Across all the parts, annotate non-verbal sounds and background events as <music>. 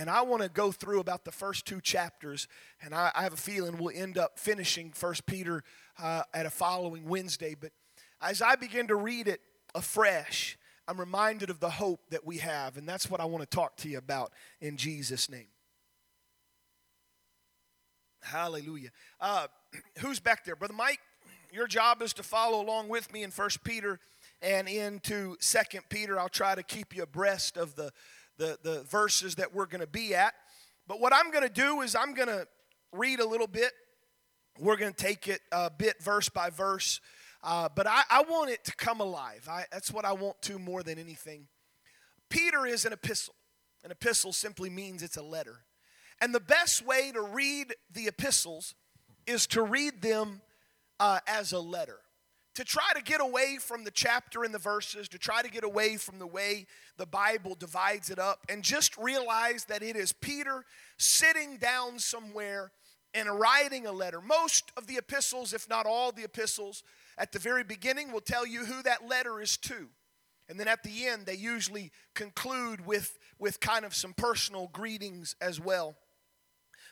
And I want to go through about the first two chapters, and I, I have a feeling we'll end up finishing First Peter uh, at a following Wednesday. But as I begin to read it afresh, I'm reminded of the hope that we have, and that's what I want to talk to you about in Jesus' name. Hallelujah. Uh, <clears throat> who's back there? Brother Mike, your job is to follow along with me in First Peter and into Second Peter. I'll try to keep you abreast of the, the, the verses that we're going to be at. But what I'm going to do is I'm going to read a little bit. We're going to take it a bit verse by verse. Uh, but I, I, want it to come alive. I, that's what I want to more than anything. Peter is an epistle. An epistle simply means it's a letter. And the best way to read the epistles is to read them uh, as a letter. To try to get away from the chapter and the verses, to try to get away from the way the Bible divides it up, and just realize that it is Peter sitting down somewhere and writing a letter. Most of the epistles, if not all the epistles, at the very beginning will tell you who that letter is to. And then at the end, they usually conclude with, with kind of some personal greetings as well.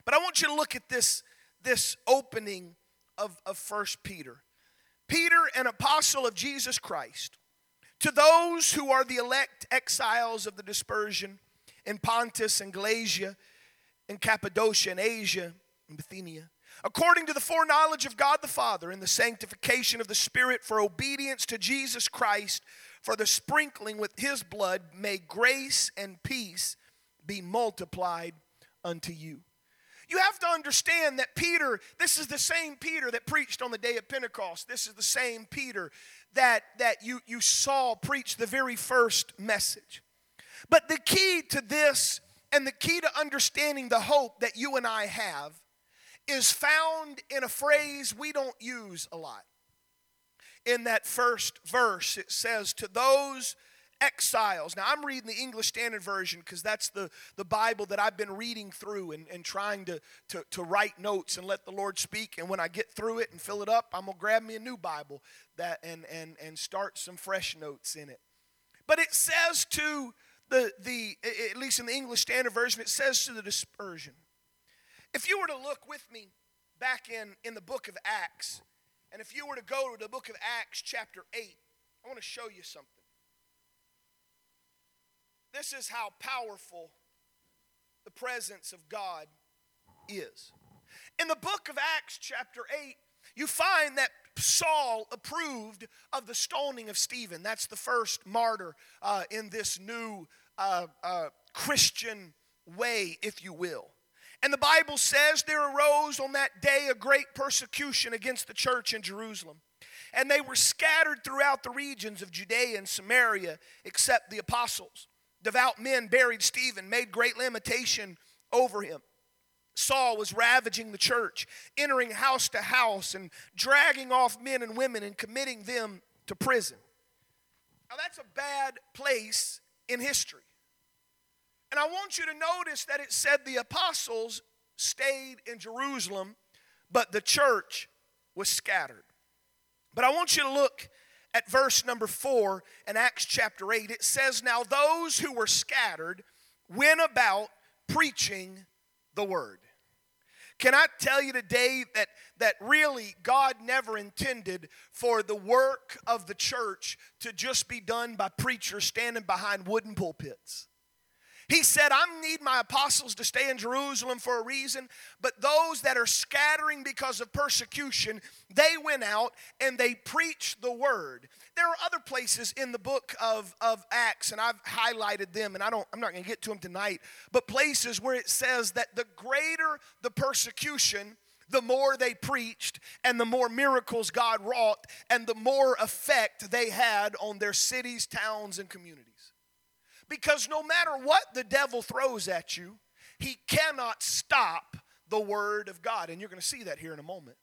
But I want you to look at this, this opening of, of 1 Peter. Peter, an apostle of Jesus Christ, to those who are the elect exiles of the dispersion in Pontus and Galatia, in Cappadocia and Asia and Bithynia, according to the foreknowledge of God the Father and the sanctification of the Spirit for obedience to Jesus Christ, for the sprinkling with his blood, may grace and peace be multiplied unto you. You have to understand that Peter, this is the same Peter that preached on the day of Pentecost. This is the same Peter that, that you, you saw preach the very first message. But the key to this and the key to understanding the hope that you and I have is found in a phrase we don't use a lot. In that first verse, it says, To those exiles. Now, I'm reading the English Standard Version because that's the, the Bible that I've been reading through and, and trying to, to, to write notes and let the Lord speak. And when I get through it and fill it up, I'm going to grab me a new Bible that, and, and, and start some fresh notes in it. But it says to the, the, at least in the English Standard Version, it says to the dispersion. If you were to look with me back in, in the book of Acts, and if you were to go to the book of Acts, chapter 8, I want to show you something. This is how powerful the presence of God is. In the book of Acts, chapter 8, you find that Saul approved of the stoning of Stephen. That's the first martyr uh, in this new uh, uh, Christian way, if you will. And the Bible says there arose on that day a great persecution against the church in Jerusalem. And they were scattered throughout the regions of Judea and Samaria, except the apostles. Devout men buried Stephen, made great lamentation over him. Saul was ravaging the church, entering house to house and dragging off men and women and committing them to prison. Now, that's a bad place in history. And I want you to notice that it said the apostles stayed in Jerusalem, but the church was scattered. But I want you to look at verse number four in Acts chapter 8, it says, Now those who were scattered went about preaching the word. Can I tell you today that, that really God never intended for the work of the church to just be done by preachers standing behind wooden pulpits? He said, I need my apostles to stay in Jerusalem for a reason, but those that are scattering because of persecution, they went out and they preached the word. There are other places in the book of, of Acts, and I've highlighted them, and I don't, I'm not going to get to them tonight, but places where it says that the greater the persecution, the more they preached and the more miracles God wrought and the more effect they had on their cities, towns, and communities. Because no matter what the devil throws at you, he cannot stop the word of God. And you're going to see that here in a moment.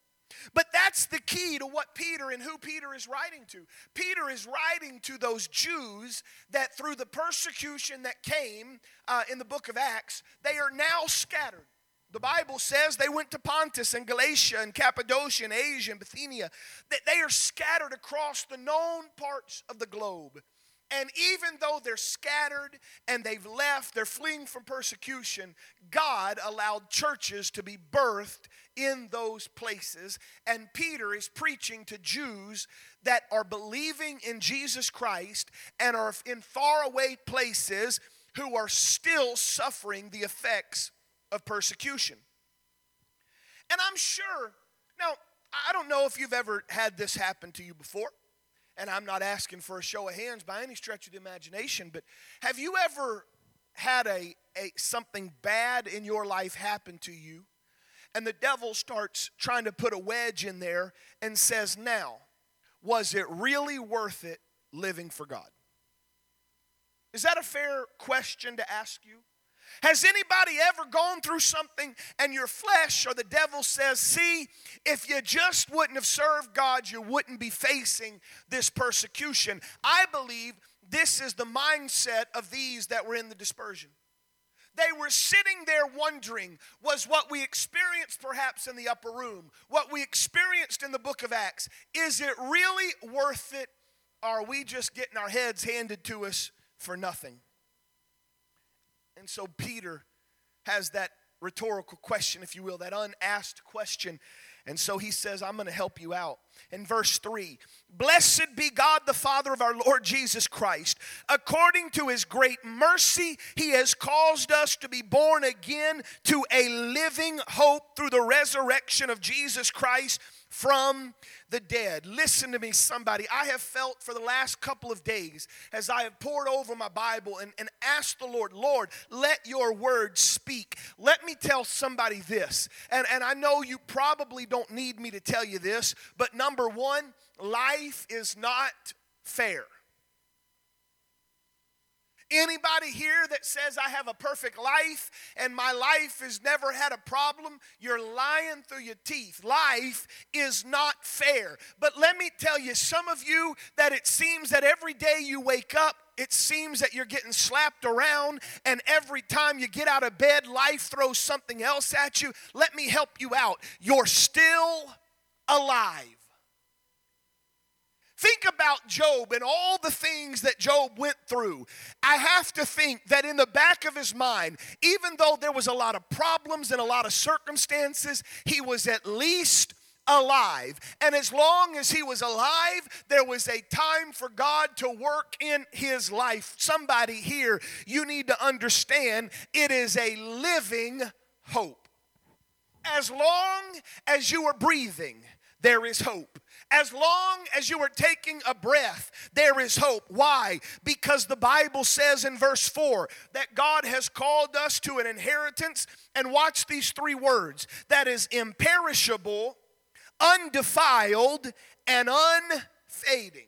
But that's the key to what Peter and who Peter is writing to. Peter is writing to those Jews that through the persecution that came uh, in the book of Acts, they are now scattered. The Bible says they went to Pontus and Galatia and Cappadocia and Asia and Bithynia. That they are scattered across the known parts of the globe. And even though they're scattered and they've left, they're fleeing from persecution, God allowed churches to be birthed in those places. And Peter is preaching to Jews that are believing in Jesus Christ and are in faraway places who are still suffering the effects of persecution. And I'm sure, now, I don't know if you've ever had this happen to you before and I'm not asking for a show of hands by any stretch of the imagination, but have you ever had a, a something bad in your life happen to you and the devil starts trying to put a wedge in there and says, Now, was it really worth it living for God? Is that a fair question to ask you? Has anybody ever gone through something and your flesh or the devil says, See, if you just wouldn't have served God, you wouldn't be facing this persecution? I believe this is the mindset of these that were in the dispersion. They were sitting there wondering was what we experienced perhaps in the upper room, what we experienced in the book of Acts, is it really worth it? Or are we just getting our heads handed to us for nothing? And so Peter has that rhetorical question, if you will, that unasked question. And so he says, I'm going to help you out. In verse 3, blessed be God the Father of our Lord Jesus Christ. According to his great mercy, he has caused us to be born again to a living hope through the resurrection of Jesus Christ from the dead. Listen to me, somebody. I have felt for the last couple of days as I have pored over my Bible and, and asked the Lord, Lord, let your word speak. Let me tell somebody this. And, and I know you probably don't need me to tell you this, but number one, life is not fair. Anybody here that says I have a perfect life and my life has never had a problem, you're lying through your teeth. Life is not fair. But let me tell you, some of you that it seems that every day you wake up, it seems that you're getting slapped around, and every time you get out of bed, life throws something else at you. Let me help you out. You're still alive. Think about Job and all the things that Job went through. I have to think that in the back of his mind, even though there was a lot of problems and a lot of circumstances, he was at least alive. And as long as he was alive, there was a time for God to work in his life. Somebody here, you need to understand it is a living hope. As long as you are breathing, there is hope. As long as you are taking a breath, there is hope. Why? Because the Bible says in verse 4 that God has called us to an inheritance. And watch these three words that is imperishable, undefiled, and unfading.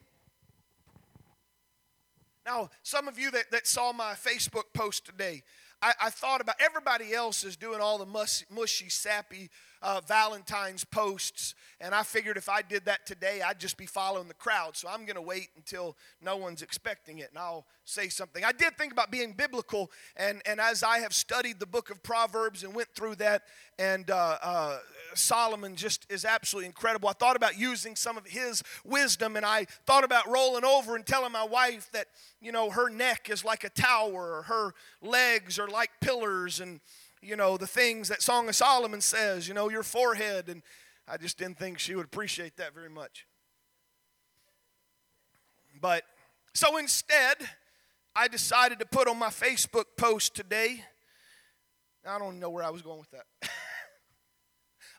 Now, some of you that, that saw my Facebook post today, I, I thought about everybody else is doing all the mushy, mushy sappy uh, Valentine's posts, and I figured if I did that today, I'd just be following the crowd. So I'm going to wait until no one's expecting it, and I'll say something. I did think about being biblical, and, and as I have studied the book of Proverbs and went through that, and uh, uh, Solomon just is absolutely incredible. I thought about using some of his wisdom, and I thought about rolling over and telling my wife that, you know, her neck is like a tower, or her legs are like pillars, and you know, the things that Song of Solomon says, you know, your forehead. And I just didn't think she would appreciate that very much. But so instead, I decided to put on my Facebook post today. I don't know where I was going with that. <laughs>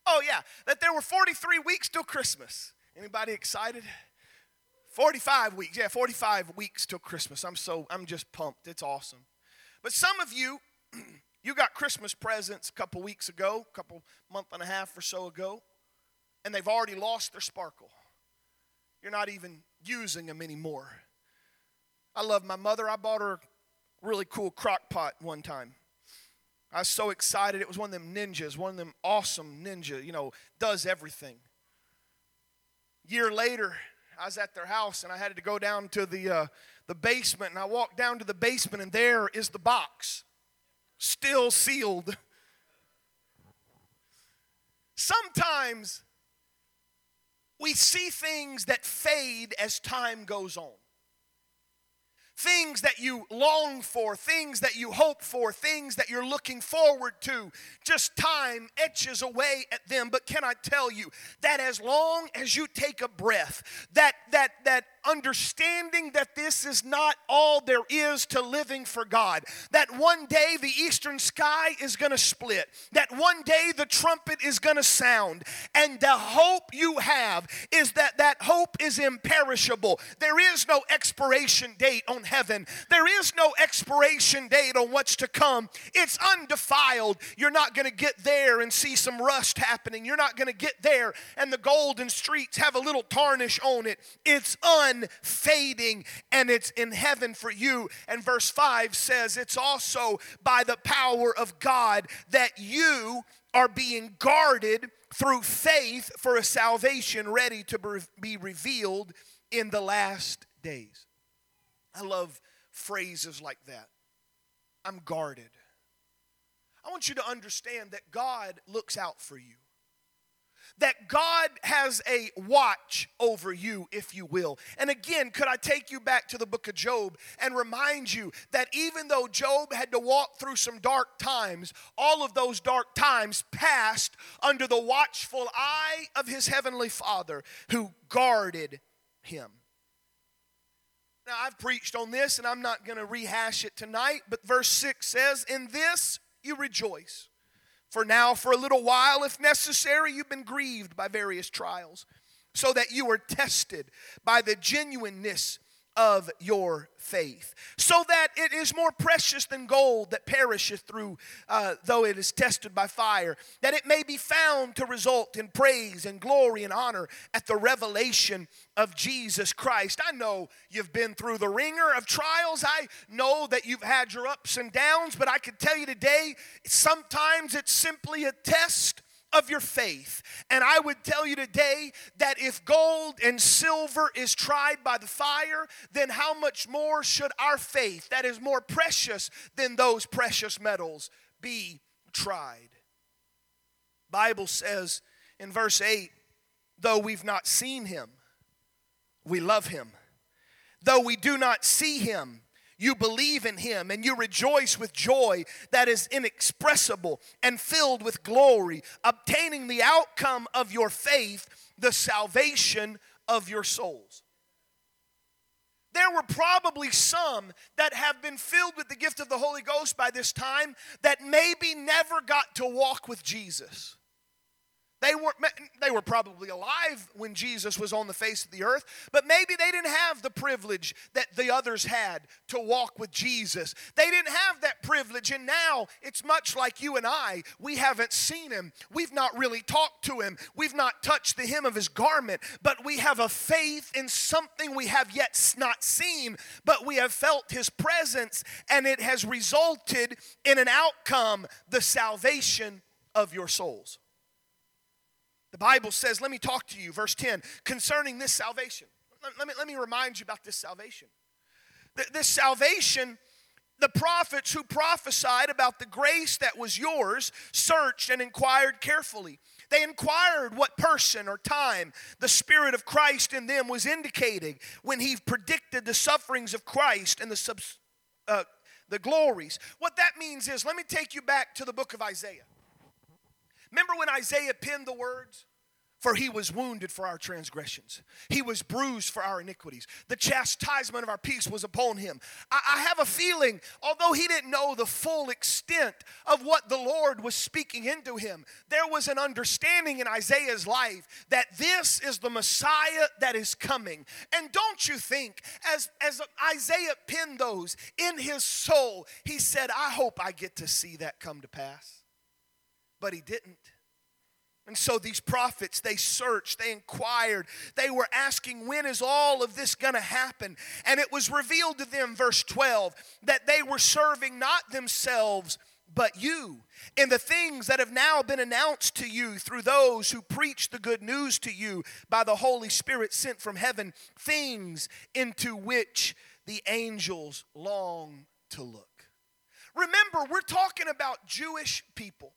oh yeah, that there were 43 weeks till Christmas. Anybody excited? 45 weeks. Yeah, 45 weeks till Christmas. I'm so I'm just pumped. It's awesome. But some of you <clears throat> You got Christmas presents a couple weeks ago, a couple month and a half or so ago, and they've already lost their sparkle. You're not even using them anymore. I love my mother. I bought her a really cool crock pot one time. I was so excited. It was one of them ninjas, one of them awesome ninja, you know, does everything. Year later, I was at their house and I had to go down to the, uh, the basement. And I walked down to the basement, and there is the box still sealed. Sometimes we see things that fade as time goes on. Things that you long for, things that you hope for, things that you're looking forward to. Just time etches away at them. But can I tell you that as long as you take a breath, that that that understanding that this is not all there is to living for God, that one day the eastern sky is going to split, that one day the trumpet is going to sound, and the hope you have is that that hope is imperishable. There is no expiration date on heaven, there is no expiration date on what's to come. It's undefiled. You're not going to get there and see some rust happening. You're not going to get there and the golden streets have a little tarnish on it. It's unfading and it's in heaven for you. And verse 5 says it's also by the power of God that you are being guarded through faith for a salvation ready to be revealed in the last days. I love phrases like that. I'm guarded. I want you to understand that God looks out for you. That God has a watch over you, if you will. And again, could I take you back to the book of Job and remind you that even though Job had to walk through some dark times, all of those dark times passed under the watchful eye of his heavenly Father who guarded him. Now, I've preached on this and I'm not going to rehash it tonight, but verse 6 says, In this you rejoice. For now, for a little while, if necessary, you've been grieved by various trials, so that you are tested by the genuineness of your faith, so that it is more precious than gold that perisheth through, uh, though it is tested by fire, that it may be found to result in praise and glory and honor at the revelation of Jesus Christ. I know you've been through the wringer of trials. I know that you've had your ups and downs, but I can tell you today, sometimes it's simply a test of your faith. And I would tell you today that if gold and silver is tried by the fire, then how much more should our faith, that is more precious than those precious metals, be tried? Bible says in verse 8, though we've not seen him, we love him. Though we do not see him, you believe in him and you rejoice with joy that is inexpressible and filled with glory, obtaining the outcome of your faith, the salvation of your souls. There were probably some that have been filled with the gift of the Holy Ghost by this time that maybe never got to walk with Jesus. They weren't they were probably alive when Jesus was on the face of the earth, but maybe they didn't have the privilege that the others had to walk with Jesus. They didn't have that privilege, and now it's much like you and I. We haven't seen him, we've not really talked to him, we've not touched the hem of his garment, but we have a faith in something we have yet not seen, but we have felt his presence, and it has resulted in an outcome the salvation of your souls. The Bible says, let me talk to you, verse 10, concerning this salvation. Let me, let me remind you about this salvation. This salvation, the prophets who prophesied about the grace that was yours searched and inquired carefully. They inquired what person or time the Spirit of Christ in them was indicating when he predicted the sufferings of Christ and the, subs, uh, the glories. What that means is, let me take you back to the book of Isaiah. Remember when Isaiah penned the words? For he was wounded for our transgressions, he was bruised for our iniquities. The chastisement of our peace was upon him. I, I, have a feeling, although he didn't know the full extent of what the Lord was speaking into him, there was an understanding in Isaiah's life that this is the Messiah that is coming. And don't you think, as, as Isaiah penned those in his soul, he said, I hope I get to see that come to pass but he didn't. And so these prophets, they searched, they inquired, they were asking, when is all of this going to happen? And it was revealed to them, verse 12, that they were serving not themselves, but you, in the things that have now been announced to you through those who preach the good news to you by the Holy Spirit sent from heaven, things into which the angels long to look. Remember, we're talking about Jewish people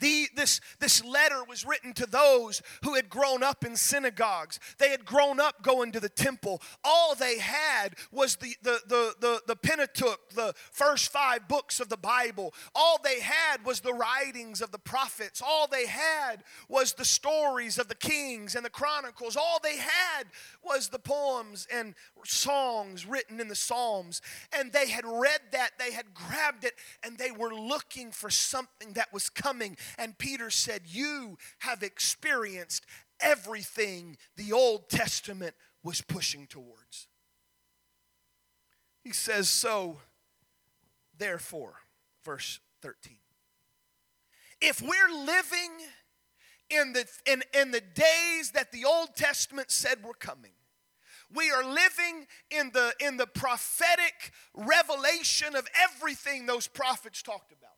The, this, this letter was written to those who had grown up in synagogues. They had grown up going to the temple. All they had was the, the, the, the, the Pentateuch, the first five books of the Bible. All they had was the writings of the prophets. All they had was the stories of the kings and the chronicles. All they had was the poems and songs written in the Psalms. And they had read that, they had grabbed it, and they were looking for something that was coming and Peter said, You have experienced everything the Old Testament was pushing towards. He says, So, therefore, verse 13. If we're living in the, in, in the days that the Old Testament said were coming, we are living in the, in the prophetic revelation of everything those prophets talked about.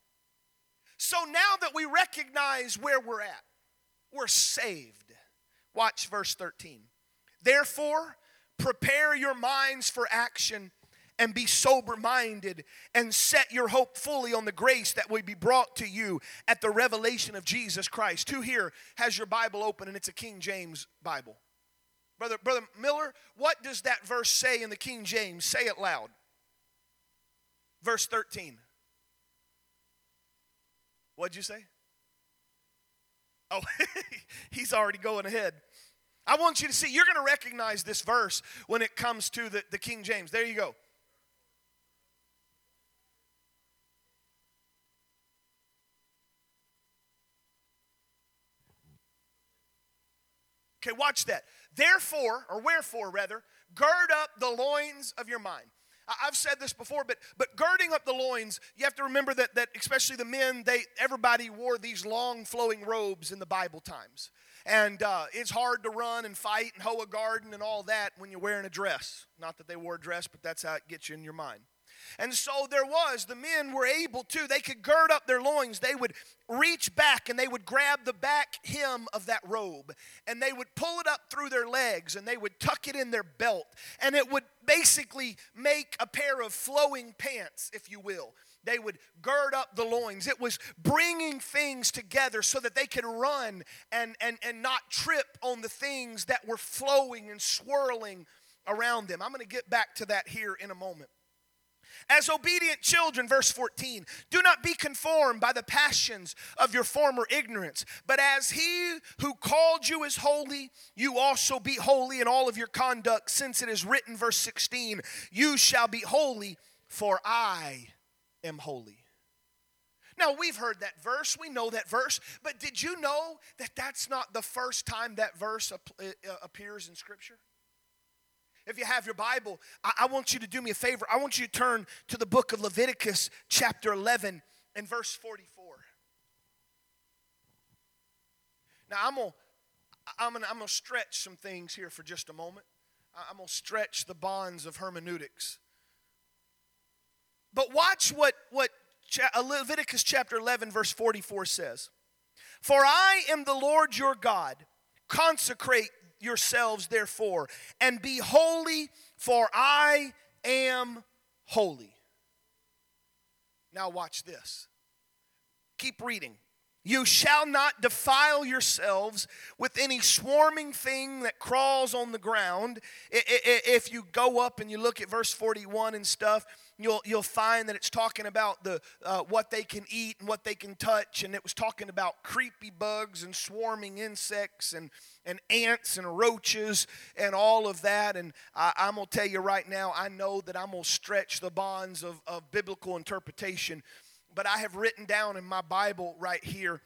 So now that we recognize where we're at, we're saved. Watch verse 13. Therefore, prepare your minds for action and be sober minded and set your hope fully on the grace that will be brought to you at the revelation of Jesus Christ. Who here has your Bible open and it's a King James Bible? Brother, Brother Miller, what does that verse say in the King James? Say it loud. Verse 13. What'd you say? Oh, <laughs> he's already going ahead. I want you to see, you're going to recognize this verse when it comes to the, the King James. There you go. Okay, watch that. Therefore, or wherefore rather, gird up the loins of your mind. I've said this before, but but girding up the loins, you have to remember that that especially the men, they everybody wore these long flowing robes in the Bible times, and uh, it's hard to run and fight and hoe a garden and all that when you're wearing a dress. Not that they wore a dress, but that's how it gets you in your mind. And so there was, the men were able to, they could gird up their loins. They would reach back and they would grab the back hem of that robe and they would pull it up through their legs and they would tuck it in their belt. And it would basically make a pair of flowing pants, if you will. They would gird up the loins. It was bringing things together so that they could run and, and, and not trip on the things that were flowing and swirling around them. I'm going to get back to that here in a moment. As obedient children, verse 14, do not be conformed by the passions of your former ignorance, but as he who called you is holy, you also be holy in all of your conduct, since it is written, verse 16, you shall be holy, for I am holy. Now, we've heard that verse, we know that verse, but did you know that that's not the first time that verse uh, appears in Scripture? If you have your Bible, I, I want you to do me a favor. I want you to turn to the book of Leviticus, chapter 11, and verse 44. Now, I'm going to I'm gonna, I'm gonna stretch some things here for just a moment. I'm going to stretch the bonds of hermeneutics. But watch what, what uh, Leviticus chapter 11, verse 44 says For I am the Lord your God. Consecrate yourselves, therefore, and be holy, for I am holy. Now, watch this. Keep reading. You shall not defile yourselves with any swarming thing that crawls on the ground. If you go up and you look at verse 41 and stuff, you'll, you'll find that it's talking about the, uh, what they can eat and what they can touch. And it was talking about creepy bugs and swarming insects and, and ants and roaches and all of that. And I, am going to tell you right now, I know that I'm going to stretch the bonds of, of biblical interpretation but I have written down in my Bible right here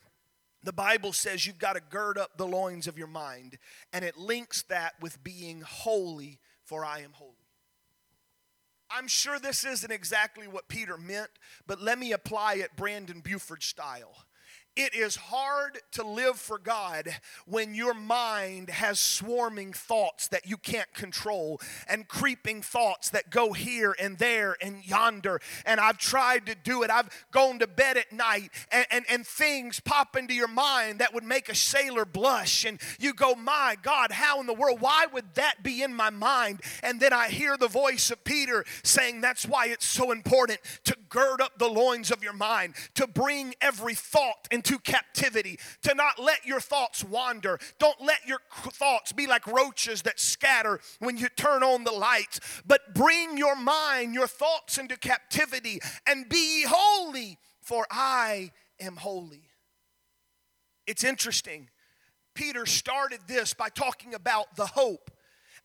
the Bible says you've got to gird up the loins of your mind, and it links that with being holy, for I am holy. I'm sure this isn't exactly what Peter meant, but let me apply it Brandon Buford style. It is hard to live for God when your mind has swarming thoughts that you can't control and creeping thoughts that go here and there and yonder. And I've tried to do it. I've gone to bed at night and, and, and things pop into your mind that would make a sailor blush. And you go, My God, how in the world? Why would that be in my mind? And then I hear the voice of Peter saying, That's why it's so important to gird up the loins of your mind, to bring every thought and into captivity, to not let your thoughts wander. Don't let your thoughts be like roaches that scatter when you turn on the lights, but bring your mind, your thoughts into captivity and be holy, for I am holy. It's interesting. Peter started this by talking about the hope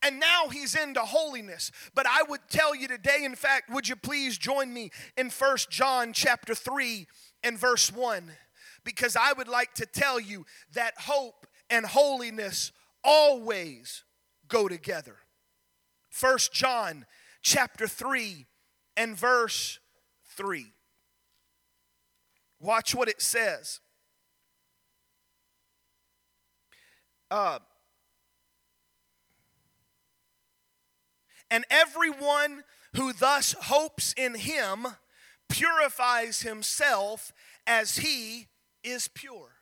and now he's into holiness but i would tell you today in fact would you please join me in First john chapter 3 and verse 1 because i would like to tell you that hope and holiness always go together. First john chapter 3 and verse 3 watch what it says. Uh, And everyone who thus hopes in him purifies himself as he is pure.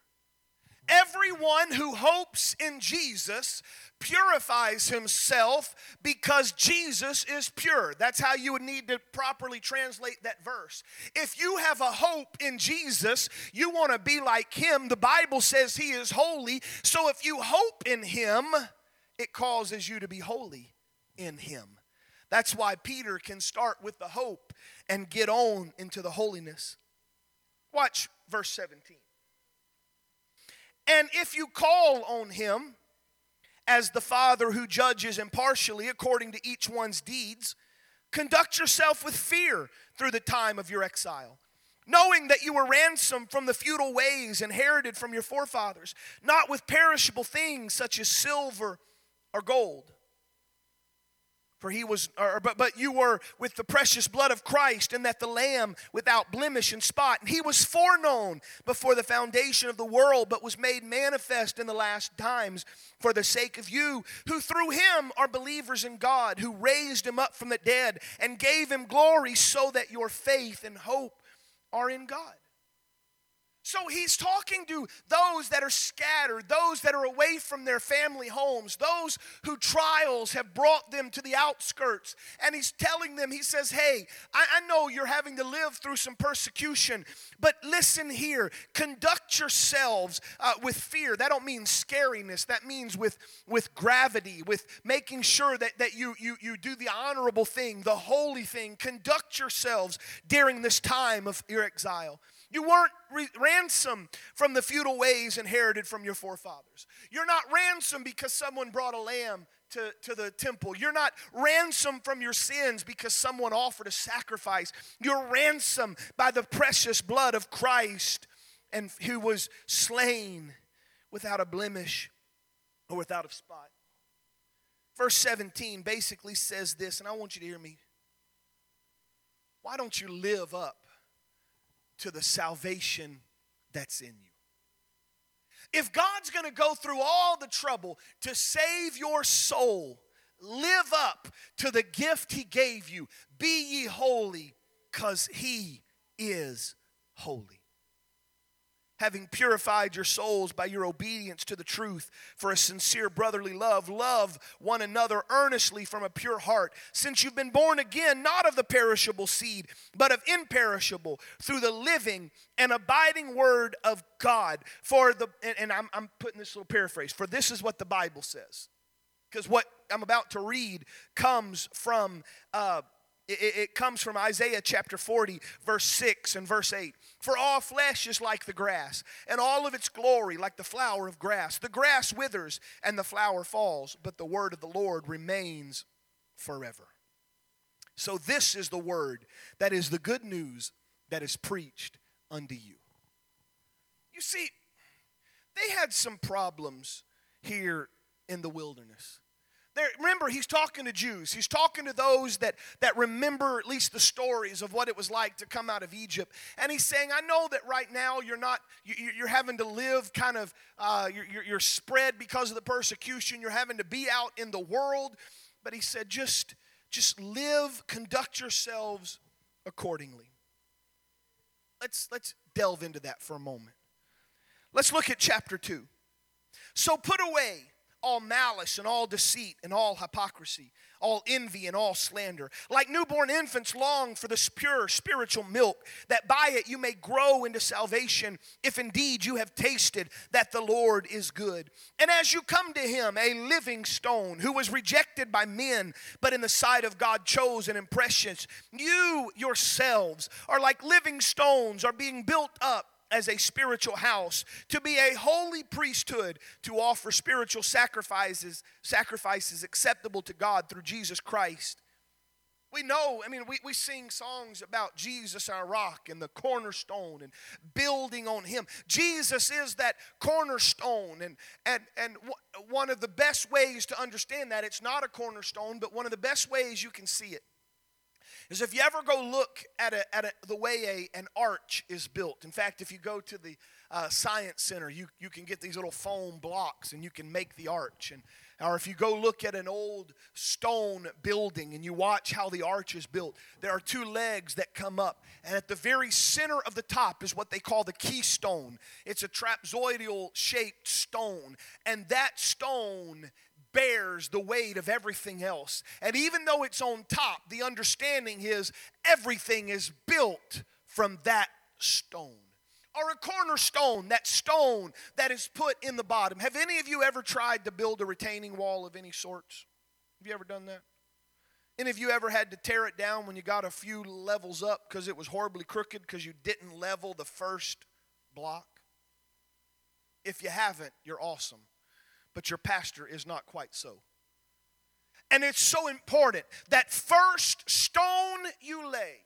Everyone who hopes in Jesus purifies himself because Jesus is pure. That's how you would need to properly translate that verse. If you have a hope in Jesus, you want to be like him. The Bible says he is holy. So if you hope in him, it causes you to be holy in him. That's why Peter can start with the hope and get on into the holiness. Watch verse 17. And if you call on him as the Father who judges impartially according to each one's deeds, conduct yourself with fear through the time of your exile, knowing that you were ransomed from the futile ways inherited from your forefathers, not with perishable things such as silver or gold for he was, or, but, but you were with the precious blood of Christ, and that the Lamb without blemish and spot. And he was foreknown before the foundation of the world, but was made manifest in the last times for the sake of you, who through him are believers in God, who raised him up from the dead and gave him glory, so that your faith and hope are in God. So he's talking to those that are scattered, those that are away from their family homes, those who trials have brought them to the outskirts. And he's telling them, he says, Hey, I, I, know you're having to live through some persecution, but listen here, conduct yourselves uh, with fear. That don't mean scariness, that means with, with gravity, with making sure that, that you, you, you do the honorable thing, the holy thing. Conduct yourselves during this time of your exile. You weren't re- ransomed from the feudal ways inherited from your forefathers. You're not ransomed because someone brought a lamb to, to the temple. You're not ransomed from your sins because someone offered a sacrifice. You're ransomed by the precious blood of Christ and who was slain without a blemish or without a spot. Verse 17 basically says this, and I want you to hear me. Why don't you live up to the salvation that's in you. If God's going to go through all the trouble to save your soul, live up to the gift He gave you. Be ye holy, because He is holy having purified your souls by your obedience to the truth for a sincere brotherly love, love one another earnestly from a pure heart, since you've been born again, not of the perishable seed, but of imperishable, through the living and abiding word of God. For the, and, and I'm, I'm putting this little paraphrase, for this is what the Bible says. Because what I'm about to read comes from uh, it, it, comes from Isaiah chapter 40, verse 6 and verse 8. For all flesh is like the grass, and all of its glory like the flower of grass. The grass withers and the flower falls, but the word of the Lord remains forever. So, this is the word that is the good news that is preached unto you. You see, they had some problems here in the wilderness. There, remember, he's talking to Jews. He's talking to those that, that remember at least the stories of what it was like to come out of Egypt. And he's saying, I know that right now you're not, you, you're having to live kind of, uh, you're, you're spread because of the persecution. You're having to be out in the world. But he said, just, just live, conduct yourselves accordingly. Let's, let's delve into that for a moment. Let's look at chapter 2. So put away all malice and all deceit and all hypocrisy, all envy and all slander. Like newborn infants, long for this pure spiritual milk, that by it you may grow into salvation, if indeed you have tasted that the Lord is good. And as you come to him, a living stone, who was rejected by men, but in the sight of God chosen and precious, you yourselves are like living stones, are being built up as a spiritual house, to be a holy priesthood, to offer spiritual sacrifices, sacrifices acceptable to God through Jesus Christ. We know, I mean, we, we sing songs about Jesus, our rock, and the cornerstone, and building on Him. Jesus is that cornerstone. And, and, and one of the best ways to understand that, it's not a cornerstone, but one of the best ways you can see it is if you ever go look at, a, at a, the way a, an arch is built. In fact, if you go to the uh, science center, you, you can get these little foam blocks and you can make the arch. And, or if you go look at an old stone building and you watch how the arch is built, there are two legs that come up. And at the very center of the top is what they call the keystone. It's a trapezoidal shaped stone. And that stone bears the weight of everything else. And even though it's on top, the understanding is everything is built from that stone. Or a cornerstone, that stone that is put in the bottom. Have any of you ever tried to build a retaining wall of any sorts? Have you ever done that? Any of you ever had to tear it down when you got a few levels up because it was horribly crooked because you didn't level the first block? If you haven't, you're awesome but your pastor is not quite so. And it's so important that first stone you lay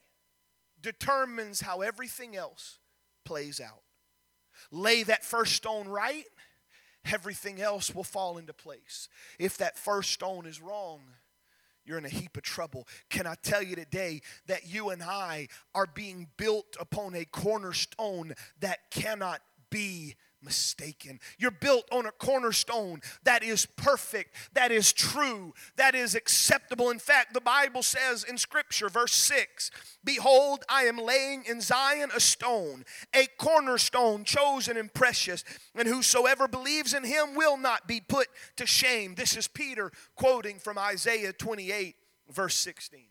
determines how everything else plays out. Lay that first stone right, everything else will fall into place. If that first stone is wrong, you're in a heap of trouble. Can I tell you today that you and I are being built upon a cornerstone that cannot be mistaken. You're built on a cornerstone that is perfect, that is true, that is acceptable. In fact, the Bible says in Scripture, verse 6 Behold, I am laying in Zion a stone, a cornerstone chosen and precious, and whosoever believes in him will not be put to shame. This is Peter quoting from Isaiah 28, verse 16.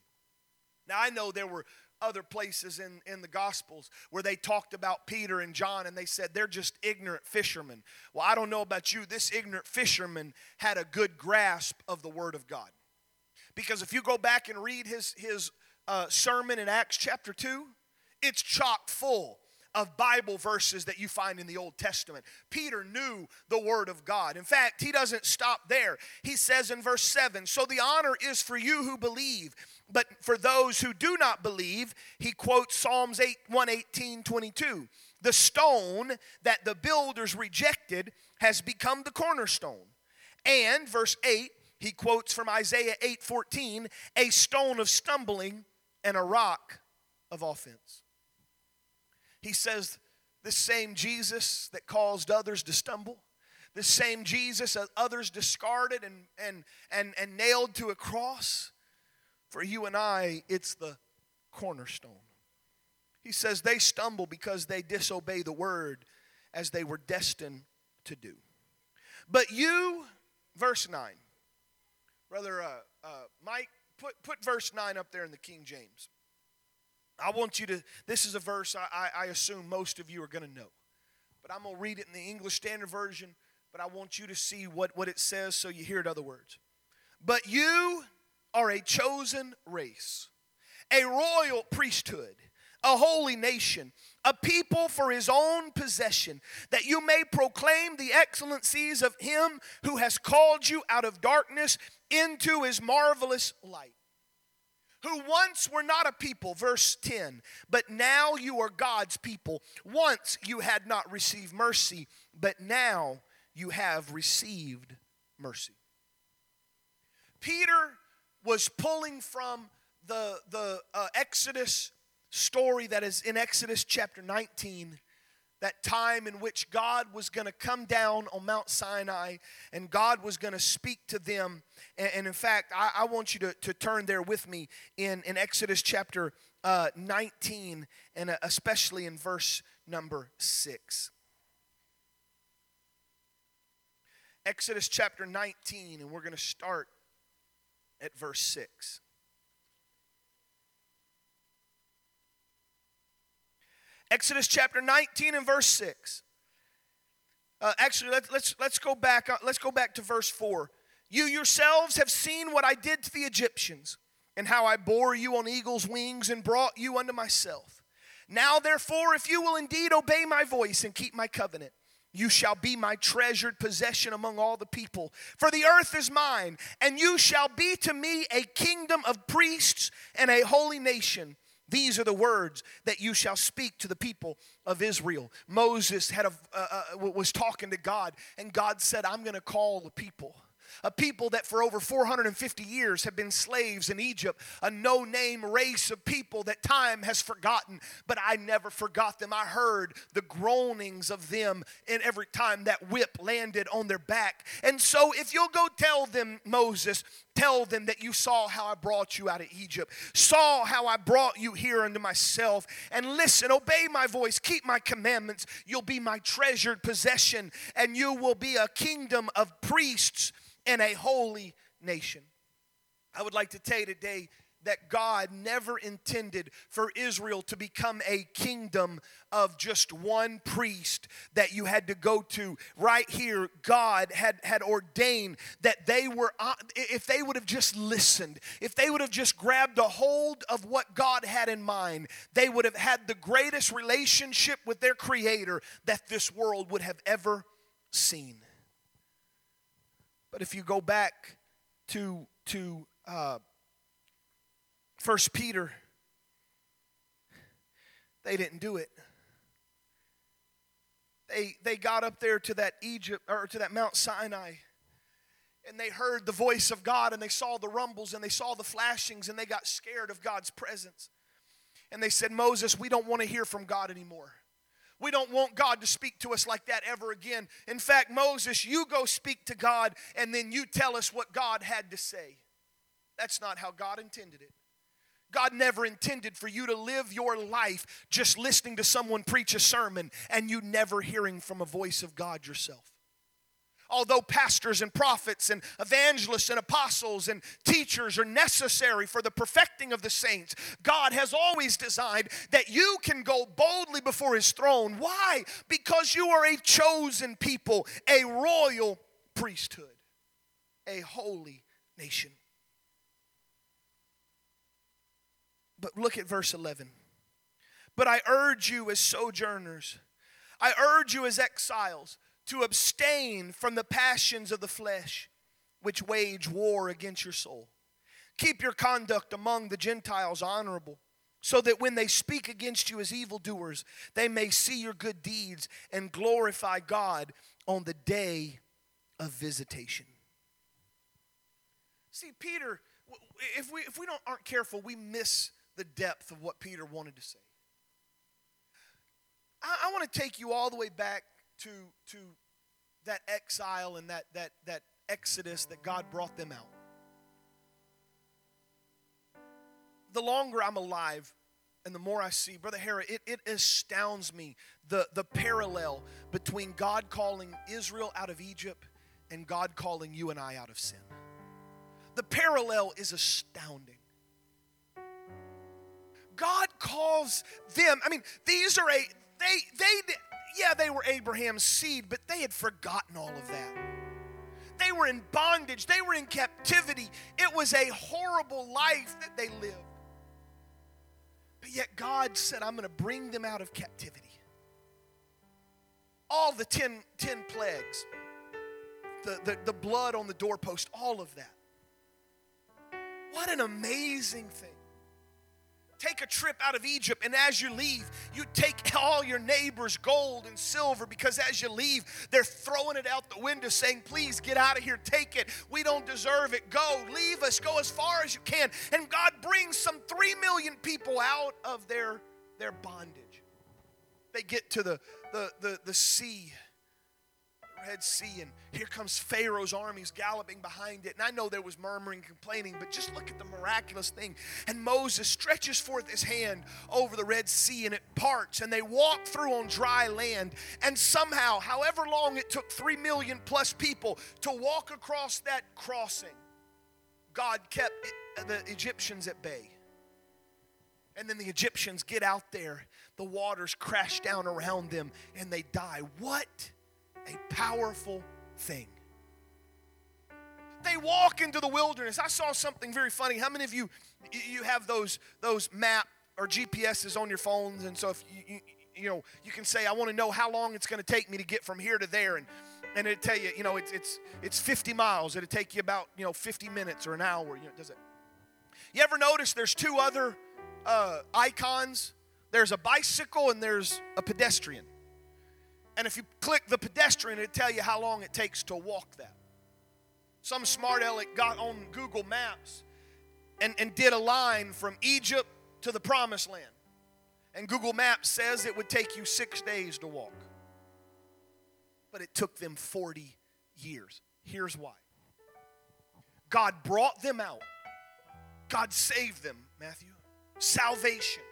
Now, I know there were other places in, in the Gospels where they talked about Peter and John and they said they're just ignorant fishermen. Well, I don't know about you. This ignorant fisherman had a good grasp of the Word of God. Because if you go back and read his, his uh, sermon in Acts chapter 2, it's chock full of Bible verses that you find in the Old Testament. Peter knew the Word of God. In fact, he doesn't stop there. He says in verse 7 So the honor is for you who believe but for those who do not believe, he quotes Psalms 8, 118, 22. The stone that the builders rejected has become the cornerstone. And verse 8, he quotes from Isaiah 8, 14, a stone of stumbling and a rock of offense. He says, this same Jesus that caused others to stumble, this same Jesus that others discarded and, and, and, and nailed to a cross, for you and I, it's the cornerstone. He says they stumble because they disobey the word as they were destined to do. But you, verse 9. Brother uh, uh, Mike, put, put verse 9 up there in the King James. I want you to, this is a verse I, I, assume most of you are going to know. But I'm going to read it in the English Standard Version, but I want you to see what, what it says so you hear it other words. But you are a chosen race, a royal priesthood, a holy nation, a people for his own possession, that you may proclaim the excellencies of him who has called you out of darkness into his marvelous light. Who once were not a people, verse 10, but now you are God's people. Once you had not received mercy, but now you have received mercy. Peter was pulling from the, the uh, Exodus story that is in Exodus chapter 19 that time in which God was going to come down on Mount Sinai and God was going to speak to them. And, and in fact, I, I, want you to, to turn there with me in, in Exodus chapter uh, 19 and uh, especially in verse number 6. Exodus chapter 19, and we're going to start at verse 6. Exodus chapter 19 and verse 6. Uh, actually, let, let's, let's, go back, uh, let's go back to verse 4. You yourselves have seen what I did to the Egyptians, and how I bore you on eagle's wings and brought you unto myself. Now, therefore, if you will indeed obey my voice and keep my covenant, you shall be my treasured possession among all the people. For the earth is mine, and you shall be to me a kingdom of priests and a holy nation. These are the words that you shall speak to the people of Israel. Moses had a, uh, uh, was talking to God, and God said, I'm going to call the people a people that for over 450 years have been slaves in Egypt, a no name race of people that time has forgotten, but I never forgot them. I heard the groanings of them in every time that whip landed on their back. And so, if you'll go tell them, Moses, tell them that you saw how I brought you out of Egypt, saw how I brought you here unto myself, and listen, obey my voice, keep my commandments. You'll be my treasured possession, and you will be a kingdom of priests and a holy nation. I would like to tell you today that God never intended for Israel to become a kingdom of just one priest that you had to go to. Right here, God had, had ordained that they were, uh, if they would have just listened, if they would have just grabbed a hold of what God had in mind, they would have had the greatest relationship with their Creator that this world would have ever seen. But if you go back to to uh, First Peter, they didn't do it. They they got up there to that Egypt or to that Mount Sinai, and they heard the voice of God, and they saw the rumbles, and they saw the flashings, and they got scared of God's presence. And they said, Moses, we don't want to hear from God anymore. We don't want God to speak to us like that ever again. In fact, Moses, you go speak to God and then you tell us what God had to say. That's not how God intended it. God never intended for you to live your life just listening to someone preach a sermon and you never hearing from a voice of God yourself although pastors and prophets and evangelists and apostles and teachers are necessary for the perfecting of the saints, God has always designed that you can go boldly before His throne. Why? Because you are a chosen people, a royal priesthood, a holy nation. But look at verse 11. But I urge you as sojourners, I urge you as exiles to abstain from the passions of the flesh, which wage war against your soul. Keep your conduct among the Gentiles honorable, so that when they speak against you as evildoers, they may see your good deeds and glorify God on the day of visitation. See, Peter, if we, if we don't, aren't careful, we miss the depth of what Peter wanted to say. I, I want to take you all the way back to, to that exile and that, that, that exodus that God brought them out. The longer I'm alive and the more I see, Brother Harry, it, it astounds me the, the parallel between God calling Israel out of Egypt and God calling you and I out of sin. The parallel is astounding. God calls them, I mean, these are a, they, they, yeah, they were Abraham's seed, but they had forgotten all of that. They were in bondage, they were in captivity. It was a horrible life that they lived. But yet God said, I'm going to bring them out of captivity. All the ten, ten plagues, the, the, the blood on the doorpost, all of that. What an amazing thing take a trip out of Egypt, and as you leave, you take <laughs> all your neighbor's gold and silver because as you leave, they're throwing it out the window saying, Please get out of here, take it. We don't deserve it. Go, leave us, go as far as you can. And God brings some three million people out of their, their bondage. They get to the, the, the, the sea, Red Sea, and here comes Pharaoh's armies galloping behind it. And I know there was murmuring, complaining, but just look at the miraculous thing. And Moses stretches forth his hand over the Red Sea, and it parts, and they walk through on dry land. And somehow, however long it took three million plus people to walk across that crossing, God kept the Egyptians at bay. And then the Egyptians get out there, the waters crash down around them, and they die. What? A powerful thing. They walk into the wilderness. I saw something very funny. How many of you you have those those map or GPSs on your phones and so if you, you, you know you can say I want to know how long it's going to take me to get from here to there and and it'll tell you, you know, it's it's it's 50 miles. It'll take you about, you know, 50 minutes or an hour. You know, does it? You ever notice there's two other uh, icons? There's a bicycle and there's a pedestrian. And if you click the pedestrian, it'll tell you how long it takes to walk that. Some smart aleck got on Google Maps and, and did a line from Egypt to the promised land. And Google Maps says it would take you six days to walk. But it took them 40 years. Here's why God brought them out, God saved them, Matthew. Salvation.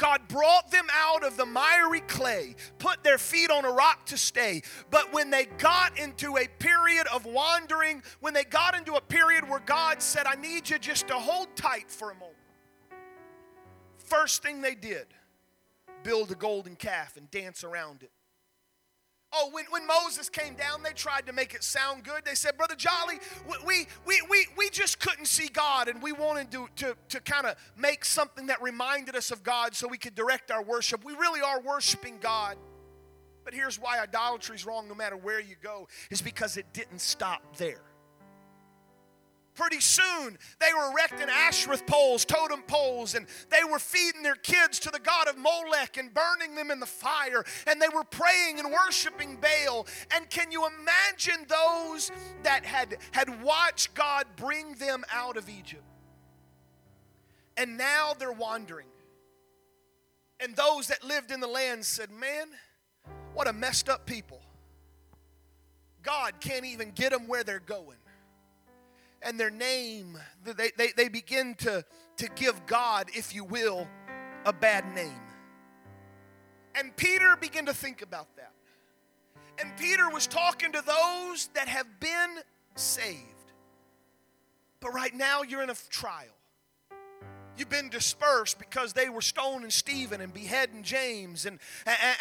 God brought them out of the miry clay, put their feet on a rock to stay. But when they got into a period of wandering, when they got into a period where God said, I need you just to hold tight for a moment, first thing they did, build a golden calf and dance around it. Oh, when, when Moses came down, they tried to make it sound good. They said, Brother Jolly, we, we, we, we just couldn't see God, and we wanted to, to, to kind of make something that reminded us of God so we could direct our worship. We really are worshiping God. But here's why idolatry is wrong no matter where you go, is because it didn't stop there. Pretty soon, they were erecting Asherah poles, totem poles, and they were feeding their kids to the god of Molech and burning them in the fire. And they were praying and worshiping Baal. And can you imagine those that had, had watched God bring them out of Egypt? And now they're wandering. And those that lived in the land said, Man, what a messed up people. God can't even get them where they're going and their name, they, they, they begin to, to give God, if you will, a bad name. And Peter began to think about that. And Peter was talking to those that have been saved. But right now you're in a trial. You've been dispersed because they were stoning Stephen and beheading James and,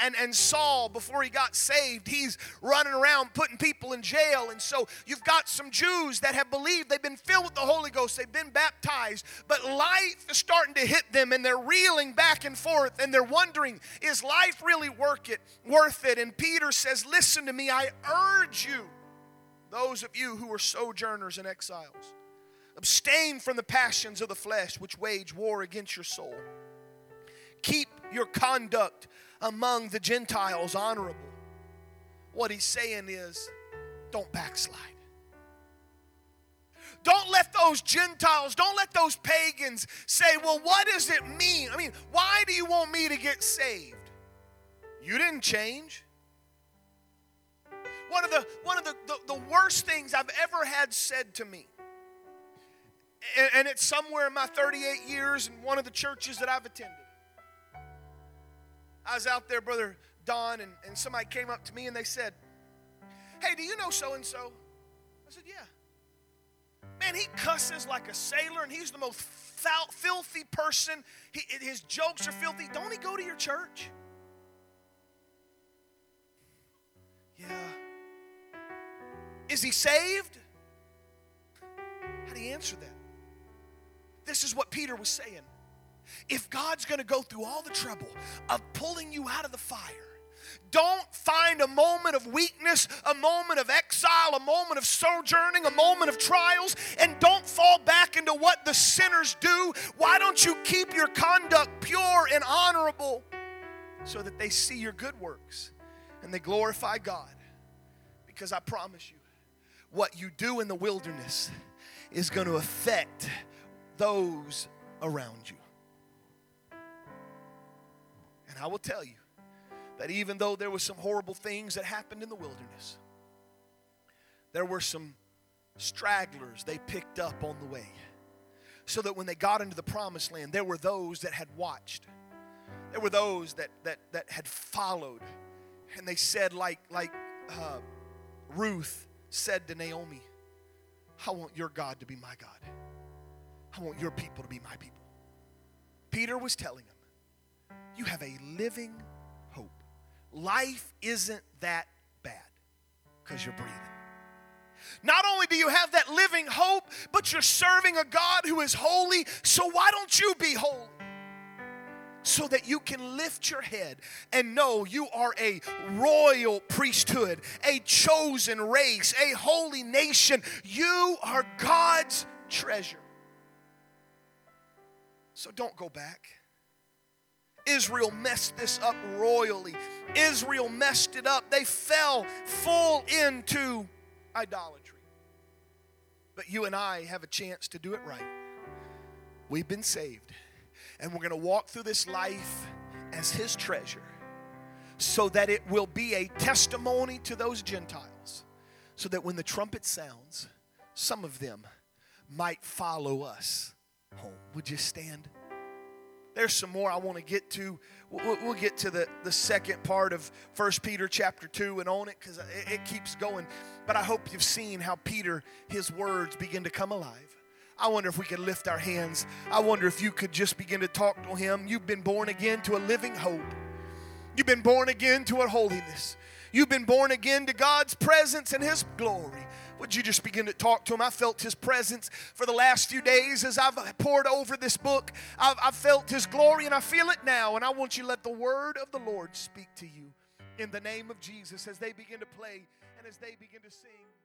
and, and Saul before he got saved. He's running around putting people in jail. And so you've got some Jews that have believed they've been filled with the Holy Ghost, they've been baptized, but life is starting to hit them and they're reeling back and forth and they're wondering, is life really worth it? Worth it? And Peter says, Listen to me, I urge you, those of you who are sojourners and exiles Abstain from the passions of the flesh which wage war against your soul. Keep your conduct among the Gentiles honorable. What he's saying is, don't backslide. Don't let those Gentiles, don't let those pagans say, well, what does it mean? I mean, why do you want me to get saved? You didn't change. One of the, one of the, the, the worst things I've ever had said to me and, and it's somewhere in my 38 years in one of the churches that I've attended. I was out there, Brother Don, and, and somebody came up to me and they said, Hey, do you know so and so? I said, Yeah. Man, he cusses like a sailor and he's the most foul, filthy person. He, his jokes are filthy. Don't he go to your church? Yeah. Is he saved? How do you answer that? This is what Peter was saying. If God's going to go through all the trouble of pulling you out of the fire, don't find a moment of weakness, a moment of exile, a moment of sojourning, a moment of trials, and don't fall back into what the sinners do. Why don't you keep your conduct pure and honorable so that they see your good works and they glorify God? Because I promise you, what you do in the wilderness is going to affect those around you. And I will tell you that even though there were some horrible things that happened in the wilderness, there were some stragglers they picked up on the way. So that when they got into the promised land, there were those that had watched. There were those that, that, that had followed. And they said, like, like uh, Ruth said to Naomi, I want your God to be my God. I want your people to be my people. Peter was telling him, You have a living hope. Life isn't that bad because you're breathing. Not only do you have that living hope, but you're serving a God who is holy, so why don't you be holy? So that you can lift your head and know you are a royal priesthood, a chosen race, a holy nation. You are God's treasure. So don't go back. Israel messed this up royally. Israel messed it up. They fell full into idolatry. But you and I have a chance to do it right. We've been saved, and we're going to walk through this life as His treasure so that it will be a testimony to those Gentiles, so that when the trumpet sounds, some of them might follow us home. Would you stand? There's some more I want to get to. We'll, get to the, the second part of First Peter chapter 2 and on it because it, it keeps going. But I hope you've seen how Peter, his words begin to come alive. I wonder if we could lift our hands. I wonder if you could just begin to talk to him. You've been born again to a living hope. You've been born again to a holiness. You've been born again to God's presence and his glory. Would you just begin to talk to him? I felt his presence for the last few days as I've pored over this book. I've, I've felt his glory and I feel it now. And I want you to let the word of the Lord speak to you in the name of Jesus as they begin to play and as they begin to sing.